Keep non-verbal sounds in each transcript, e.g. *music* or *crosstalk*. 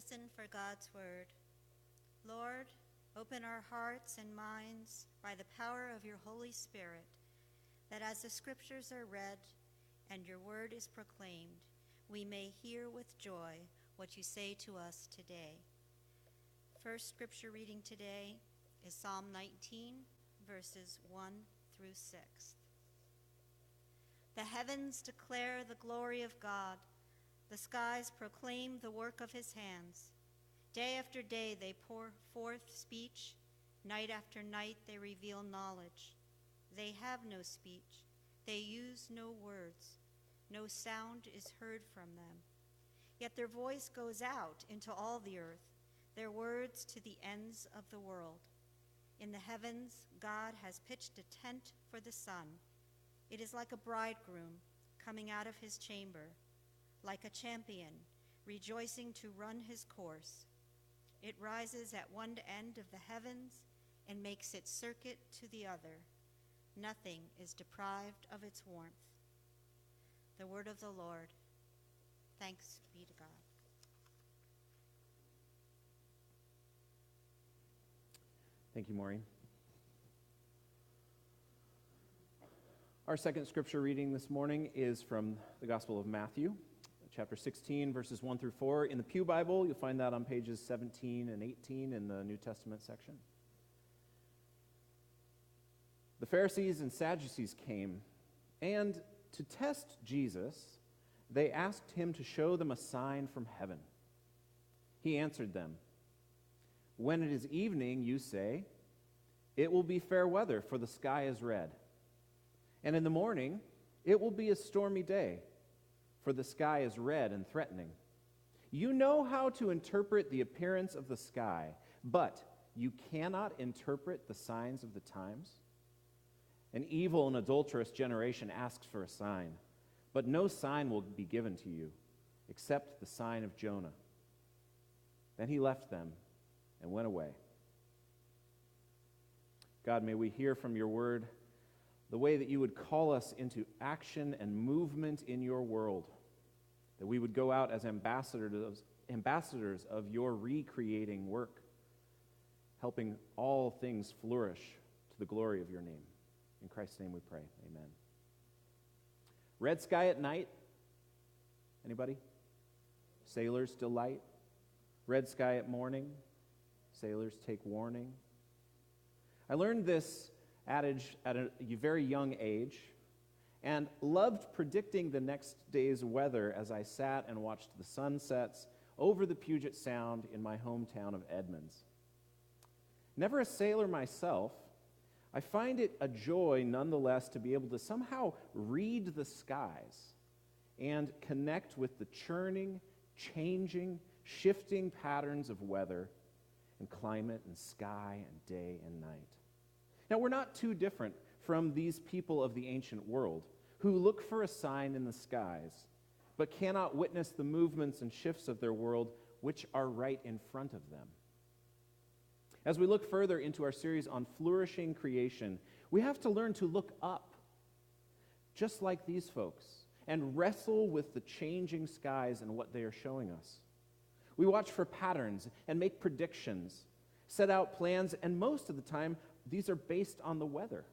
listen for God's word. Lord, open our hearts and minds by the power of your Holy Spirit, that as the scriptures are read and your word is proclaimed, we may hear with joy what you say to us today. First scripture reading today is Psalm 19, verses 1 through 6. The heavens declare the glory of God, the skies proclaim the work of his hands. Day after day they pour forth speech, night after night they reveal knowledge. They have no speech, they use no words, no sound is heard from them. Yet their voice goes out into all the earth, their words to the ends of the world. In the heavens, God has pitched a tent for the sun. It is like a bridegroom coming out of his chamber, like a champion rejoicing to run his course. It rises at one end of the heavens and makes its circuit to the other. Nothing is deprived of its warmth. The word of the Lord. Thanks be to God. Thank you, Maureen. Our second scripture reading this morning is from the Gospel of Matthew, chapter 16, verses 1 through 4. In the Pew Bible, you'll find that on pages 17 and 18 in the New Testament section. The Pharisees and Sadducees came, and to test Jesus, they asked him to show them a sign from heaven. He answered them. When it is evening, you say, It will be fair weather, for the sky is red. And in the morning, it will be a stormy day, for the sky is red and threatening. You know how to interpret the appearance of the sky, but you cannot interpret the signs of the times. An evil and adulterous generation asks for a sign, but no sign will be given to you except the sign of Jonah. Then he left them and went away. God, may we hear from your word the way that you would call us into action and movement in your world, that we would go out as ambassadors, ambassadors of your recreating work, helping all things flourish to the glory of your name. In Christ's name we pray. Amen. Red sky at night. Anybody? Sailors delight. Red sky at morning. Sailors take warning. I learned this adage at a very young age and loved predicting the next day's weather as I sat and watched the sunsets over the Puget Sound in my hometown of Edmonds. Never a sailor myself, I find it a joy nonetheless to be able to somehow read the skies and connect with the churning, changing, shifting patterns of weather and climate and sky and day and night. Now, we're not too different from these people of the ancient world who look for a sign in the skies but cannot witness the movements and shifts of their world which are right in front of them. As we look further into our series on flourishing creation, we have to learn to look up, just like these folks, and wrestle with the changing skies and what they are showing us. We watch for patterns and make predictions, set out plans, and most of the time, these are based on the weather.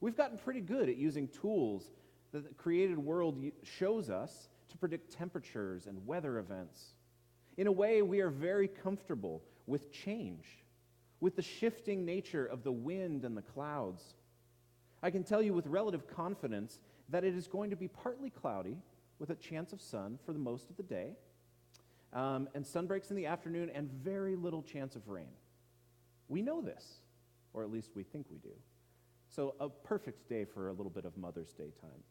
We've gotten pretty good at using tools that the created world shows us to predict temperatures and weather events. In a way, we are very comfortable with change with the shifting nature of the wind and the clouds. I can tell you with relative confidence that it is going to be partly cloudy with a chance of sun for the most of the day, um, and sun breaks in the afternoon, and very little chance of rain. We know this, or at least we think we do. So, a perfect day for a little bit of Mother's Day time.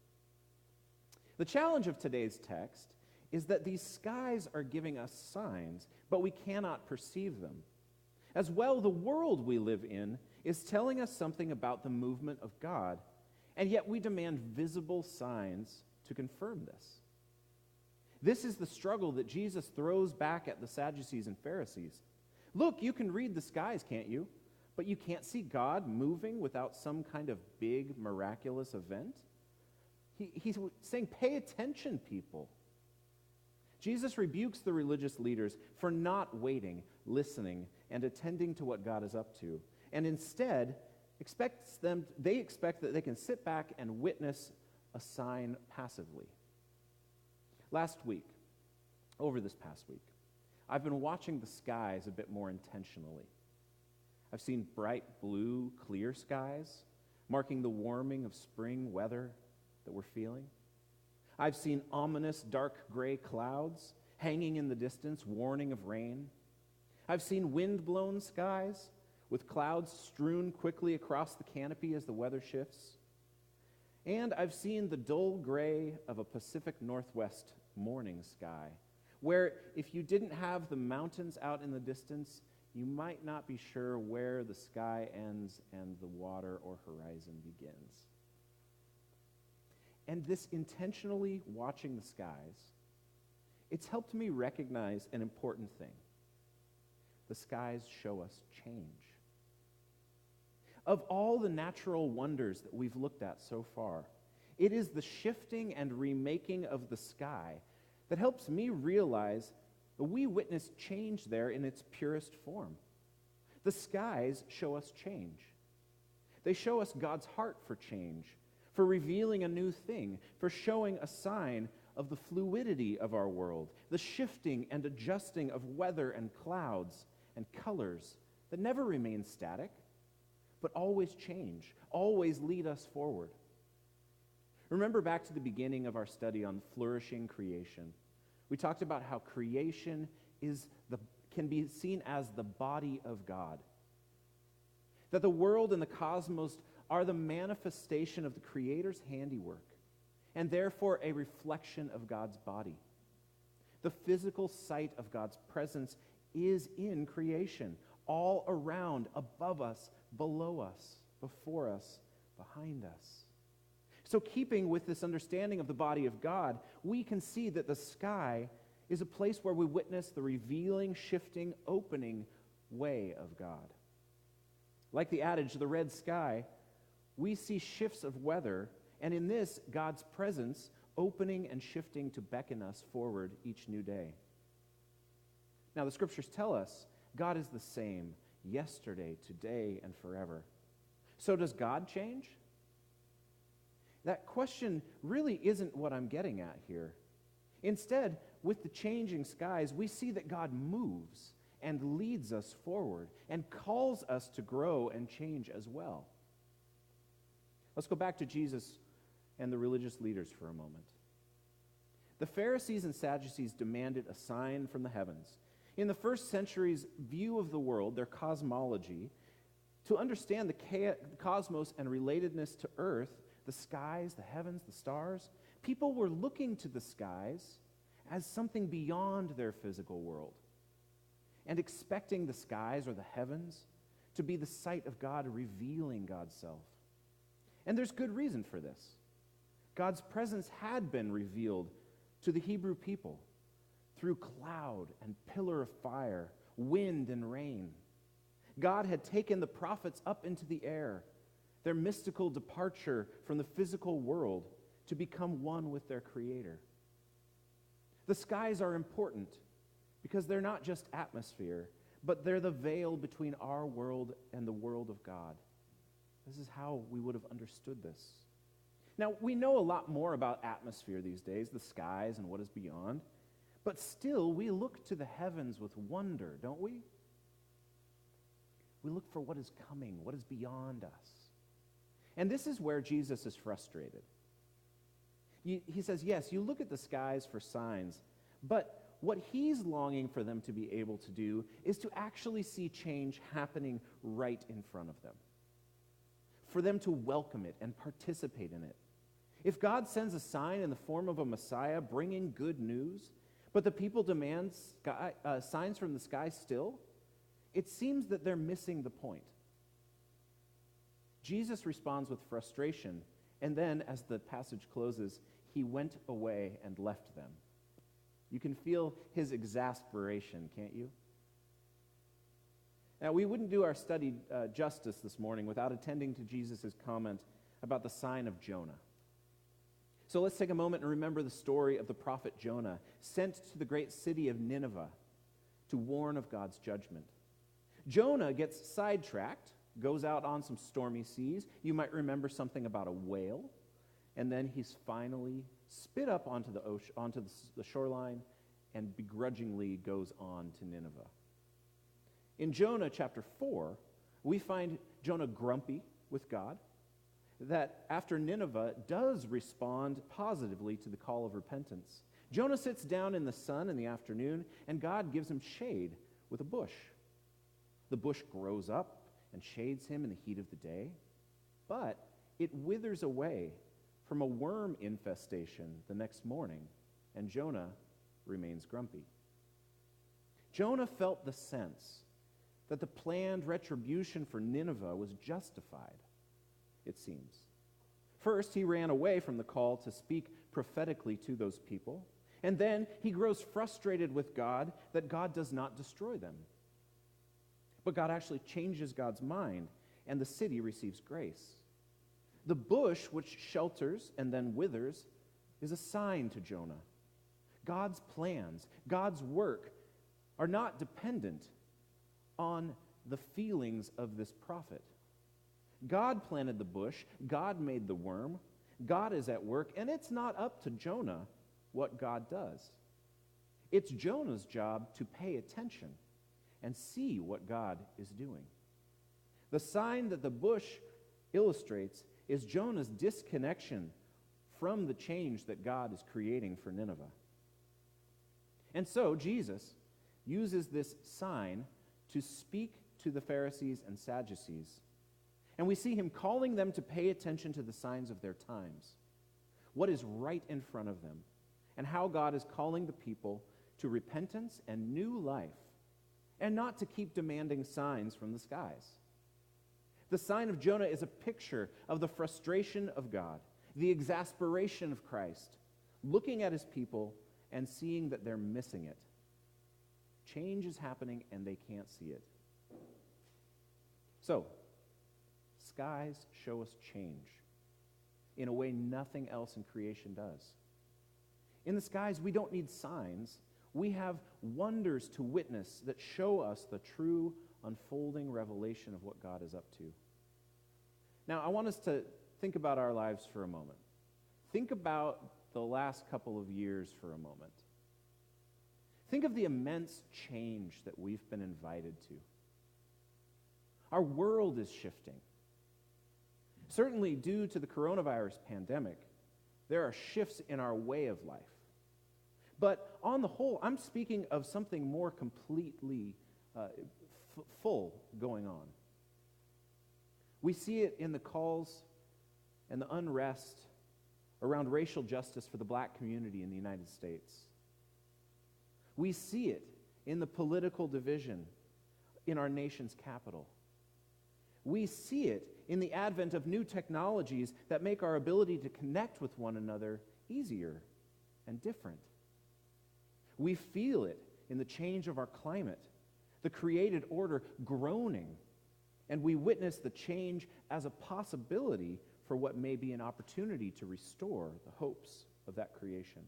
The challenge of today's text is that these skies are giving us signs, but we cannot perceive them. As well, the world we live in is telling us something about the movement of God, and yet we demand visible signs to confirm this. This is the struggle that Jesus throws back at the Sadducees and Pharisees. Look, you can read the skies, can't you? But you can't see God moving without some kind of big, miraculous event? He, he's saying, pay attention, people. Jesus rebukes the religious leaders for not waiting, listening, and attending to what God is up to, and instead expects them, they expect that they can sit back and witness a sign passively. Last week, over this past week, I've been watching the skies a bit more intentionally. I've seen bright blue, clear skies, marking the warming of spring weather that we're feeling. I've seen ominous dark gray clouds hanging in the distance, warning of rain. I've seen wind blown skies with clouds strewn quickly across the canopy as the weather shifts. And I've seen the dull gray of a Pacific Northwest morning sky, where if you didn't have the mountains out in the distance, you might not be sure where the sky ends and the water or horizon begins. And this intentionally watching the skies, it's helped me recognize an important thing. The skies show us change. Of all the natural wonders that we've looked at so far, it is the shifting and remaking of the sky that helps me realize we witness change there in its purest form. The skies show us change. They show us God's heart for change for revealing a new thing, for showing a sign of the fluidity of our world, the shifting and adjusting of weather and clouds and colors that never remain static, but always change, always lead us forward. Remember back to the beginning of our study on flourishing creation. We talked about how creation is the, can be seen as the body of God. That the world and the cosmos are the manifestation of the Creator's handiwork and therefore a reflection of God's body. The physical site of God's presence is in creation, all around, above us, below us, before us, behind us. So, keeping with this understanding of the body of God, we can see that the sky is a place where we witness the revealing, shifting, opening way of God. Like the adage, the red sky we see shifts of weather, and in this, God's presence opening and shifting to beckon us forward each new day. Now, the scriptures tell us God is the same yesterday, today, and forever. So, does God change? That question really isn't what I'm getting at here. Instead, with the changing skies, we see that God moves and leads us forward and calls us to grow and change as well. Let's go back to Jesus and the religious leaders for a moment. The Pharisees and Sadducees demanded a sign from the heavens. In the first century's view of the world, their cosmology, to understand the cosmos and relatedness to earth, the skies, the heavens, the stars, people were looking to the skies as something beyond their physical world and expecting the skies or the heavens to be the site of God revealing God's self. And there's good reason for this. God's presence had been revealed to the Hebrew people through cloud and pillar of fire, wind and rain. God had taken the prophets up into the air, their mystical departure from the physical world to become one with their Creator. The skies are important because they're not just atmosphere, but they're the veil between our world and the world of God. This is how we would have understood this. Now, we know a lot more about atmosphere these days, the skies and what is beyond, but still we look to the heavens with wonder, don't we? We look for what is coming, what is beyond us. And this is where Jesus is frustrated. He says, Yes, you look at the skies for signs, but what he's longing for them to be able to do is to actually see change happening right in front of them for them to welcome it and participate in it. If God sends a sign in the form of a Messiah bringing good news, but the people demand sky, uh, signs from the sky still, it seems that they're missing the point. Jesus responds with frustration, and then, as the passage closes, he went away and left them. You can feel his exasperation, can't you? Now, we wouldn't do our study uh, justice this morning without attending to Jesus' comment about the sign of Jonah. So let's take a moment and remember the story of the prophet Jonah, sent to the great city of Nineveh to warn of God's judgment. Jonah gets sidetracked, goes out on some stormy seas. You might remember something about a whale. And then he's finally spit up onto the, ocean, onto the, shoreline and begrudgingly goes on to Nineveh. In Jonah chapter 4, we find Jonah grumpy with God, that after Nineveh does respond positively to the call of repentance. Jonah sits down in the sun in the afternoon, and God gives him shade with a bush. The bush grows up and shades him in the heat of the day, but it withers away from a worm infestation the next morning, and Jonah remains grumpy. Jonah felt the sense that the planned retribution for Nineveh was justified, it seems. First, he ran away from the call to speak prophetically to those people, and then he grows frustrated with God that God does not destroy them. But God actually changes God's mind, and the city receives grace. The bush, which shelters and then withers, is a sign to Jonah. God's plans, God's work are not dependent on the feelings of this prophet. God planted the bush, God made the worm, God is at work, and it's not up to Jonah what God does. It's Jonah's job to pay attention and see what God is doing. The sign that the bush illustrates is Jonah's disconnection from the change that God is creating for Nineveh. And so Jesus uses this sign to speak to the Pharisees and Sadducees. And we see him calling them to pay attention to the signs of their times, what is right in front of them, and how God is calling the people to repentance and new life, and not to keep demanding signs from the skies. The sign of Jonah is a picture of the frustration of God, the exasperation of Christ, looking at his people and seeing that they're missing it. Change is happening and they can't see it. So, skies show us change in a way nothing else in creation does. In the skies, we don't need signs. We have wonders to witness that show us the true unfolding revelation of what God is up to. Now, I want us to think about our lives for a moment. Think about the last couple of years for a moment. Think of the immense change that we've been invited to. Our world is shifting. Certainly, due to the coronavirus pandemic, there are shifts in our way of life. But on the whole, I'm speaking of something more completely uh, f- full going on. We see it in the calls and the unrest around racial justice for the black community in the United States. We see it in the political division in our nation's capital. We see it in the advent of new technologies that make our ability to connect with one another easier and different. We feel it in the change of our climate, the created order groaning, and we witness the change as a possibility for what may be an opportunity to restore the hopes of that creation.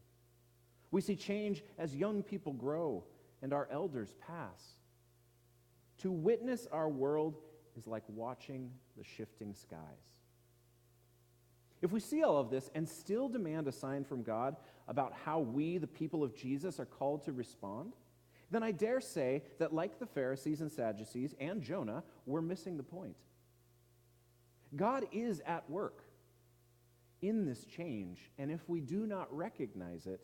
We see change as young people grow and our elders pass. To witness our world is like watching the shifting skies. If we see all of this and still demand a sign from God about how we, the people of Jesus, are called to respond, then I dare say that, like the Pharisees and Sadducees and Jonah, we're missing the point. God is at work in this change, and if we do not recognize it,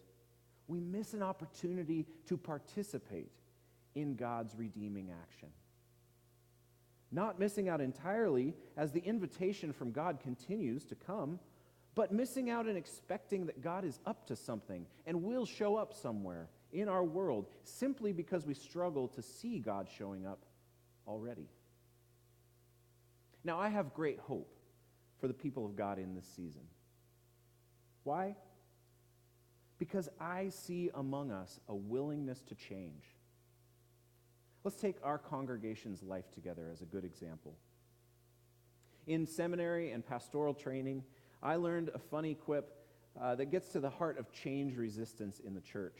we miss an opportunity to participate in God's redeeming action. Not missing out entirely as the invitation from God continues to come, but missing out and expecting that God is up to something and will show up somewhere in our world simply because we struggle to see God showing up already. Now, I have great hope for the people of God in this season. Why? Because I see among us a willingness to change. Let's take our congregation's life together as a good example. In seminary and pastoral training, I learned a funny quip uh, that gets to the heart of change resistance in the church.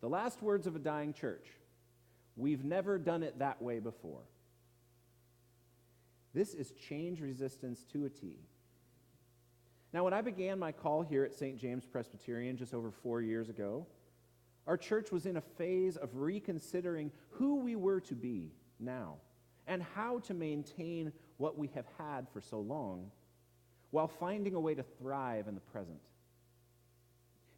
The last words of a dying church We've never done it that way before. This is change resistance to a T. Now, when I began my call here at St. James Presbyterian just over four years ago, our church was in a phase of reconsidering who we were to be now and how to maintain what we have had for so long while finding a way to thrive in the present.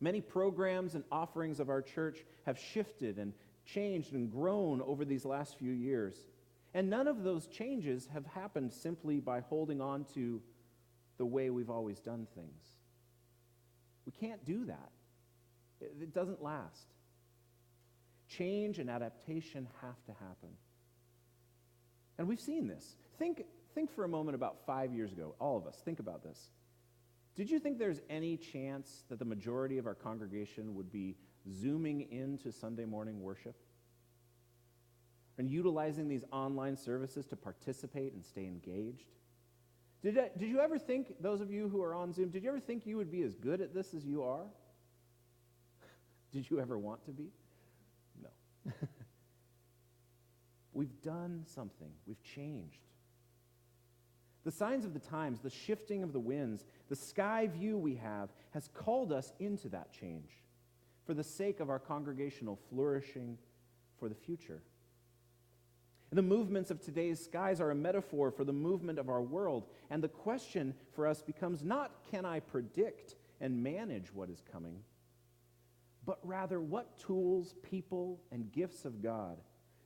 Many programs and offerings of our church have shifted and changed and grown over these last few years. And none of those changes have happened simply by holding on to the way we've always done things. We can't do that, it, doesn't last. Change and adaptation have to happen. And we've seen this. Think, think for a moment about five years ago, all of us, think about this. Did you think there's any chance that the majority of our congregation would be zooming into Sunday morning worship? And utilizing these online services to participate and stay engaged? Did, I, did you ever think, those of you who are on Zoom, did you ever think you would be as good at this as you are? *laughs* did you ever want to be? No. *laughs* We've done something, we've changed. The signs of the times, the shifting of the winds, the sky view we have has called us into that change for the sake of our congregational flourishing for the future. And the movements of today's skies are a metaphor for the movement of our world. And the question for us becomes not can I predict and manage what is coming, but rather what tools, people, and gifts of God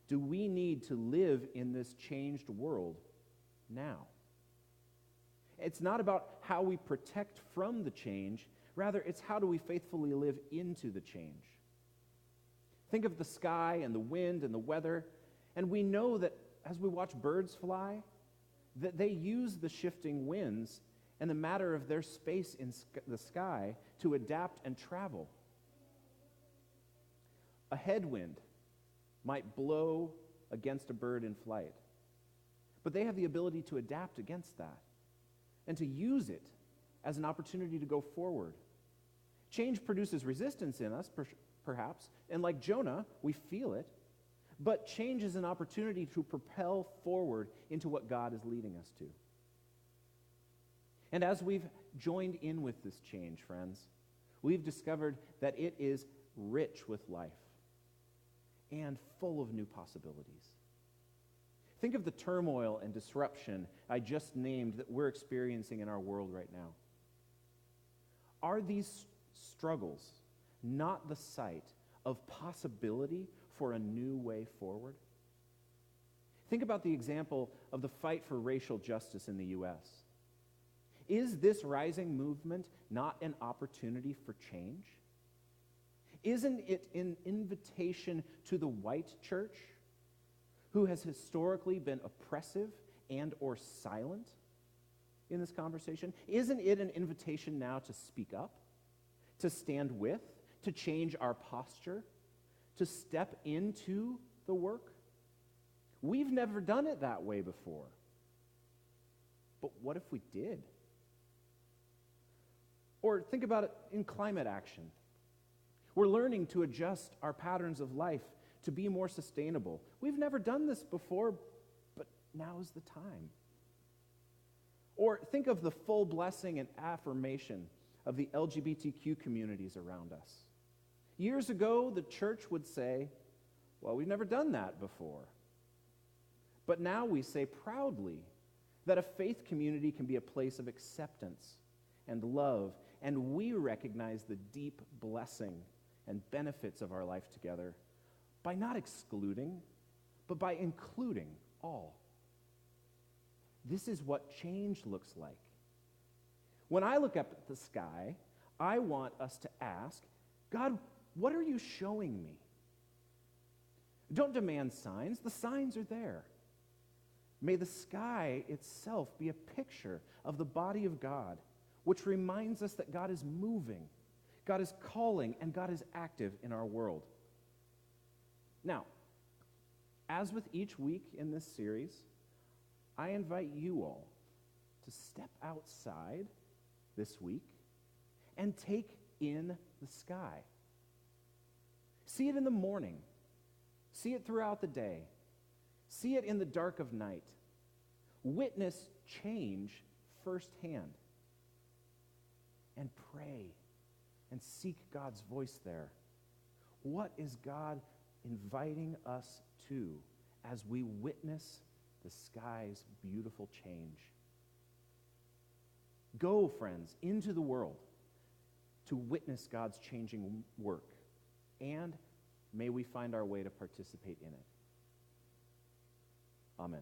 do we need to live in this changed world now? It's not about how we protect from the change, rather, it's how do we faithfully live into the change. Think of the sky and the wind and the weather, and we know that as we watch birds fly, that they use the shifting winds and the matter of their space in the sky to adapt and travel. A headwind might blow against a bird in flight, but they have the ability to adapt against that and to use it as an opportunity to go forward. Change produces resistance in us, per- perhaps, and like Jonah, we feel it. But change is an opportunity to propel forward into what God is leading us to. And as we've joined in with this change, friends, we've discovered that it is rich with life and full of new possibilities. Think of the turmoil and disruption I just named that we're experiencing in our world right now. Are these struggles not the site of possibility for a new way forward? Think about the example of the fight for racial justice in the U.S. Is this rising movement not an opportunity for change? Isn't it an invitation to the white church? Who has historically been oppressive and or silent in this conversation? Isn't it an invitation now to speak up, to stand with, to change our posture, to step into the work? We've never done it that way before. But what if we did? Or think about it in climate action. We're learning to adjust our patterns of life to be more sustainable. We've never done this before, but now is the time. Or think of the full blessing and affirmation of the LGBTQ communities around us. Years ago, the church would say, Well, we've never done that before. But now we say proudly that a faith community can be a place of acceptance and love, and we recognize the deep blessing and benefits of our life together by not excluding, but by including all. This is what change looks like. When I look up at the sky, I want us to ask, God, what are you showing me? Don't demand signs, the signs are there. May the sky itself be a picture of the body of God, which reminds us that God is moving, God is calling, and God is active in our world. Now, as with each week in this series, I invite you all to step outside this week and take in the sky. See it in the morning. See it throughout the day. See it in the dark of night. Witness change firsthand. And pray and seek God's voice there. What is God inviting us to as we witness the sky's beautiful change? Go, friends, into the world to witness God's changing work, and may we find our way to participate in it. Amen.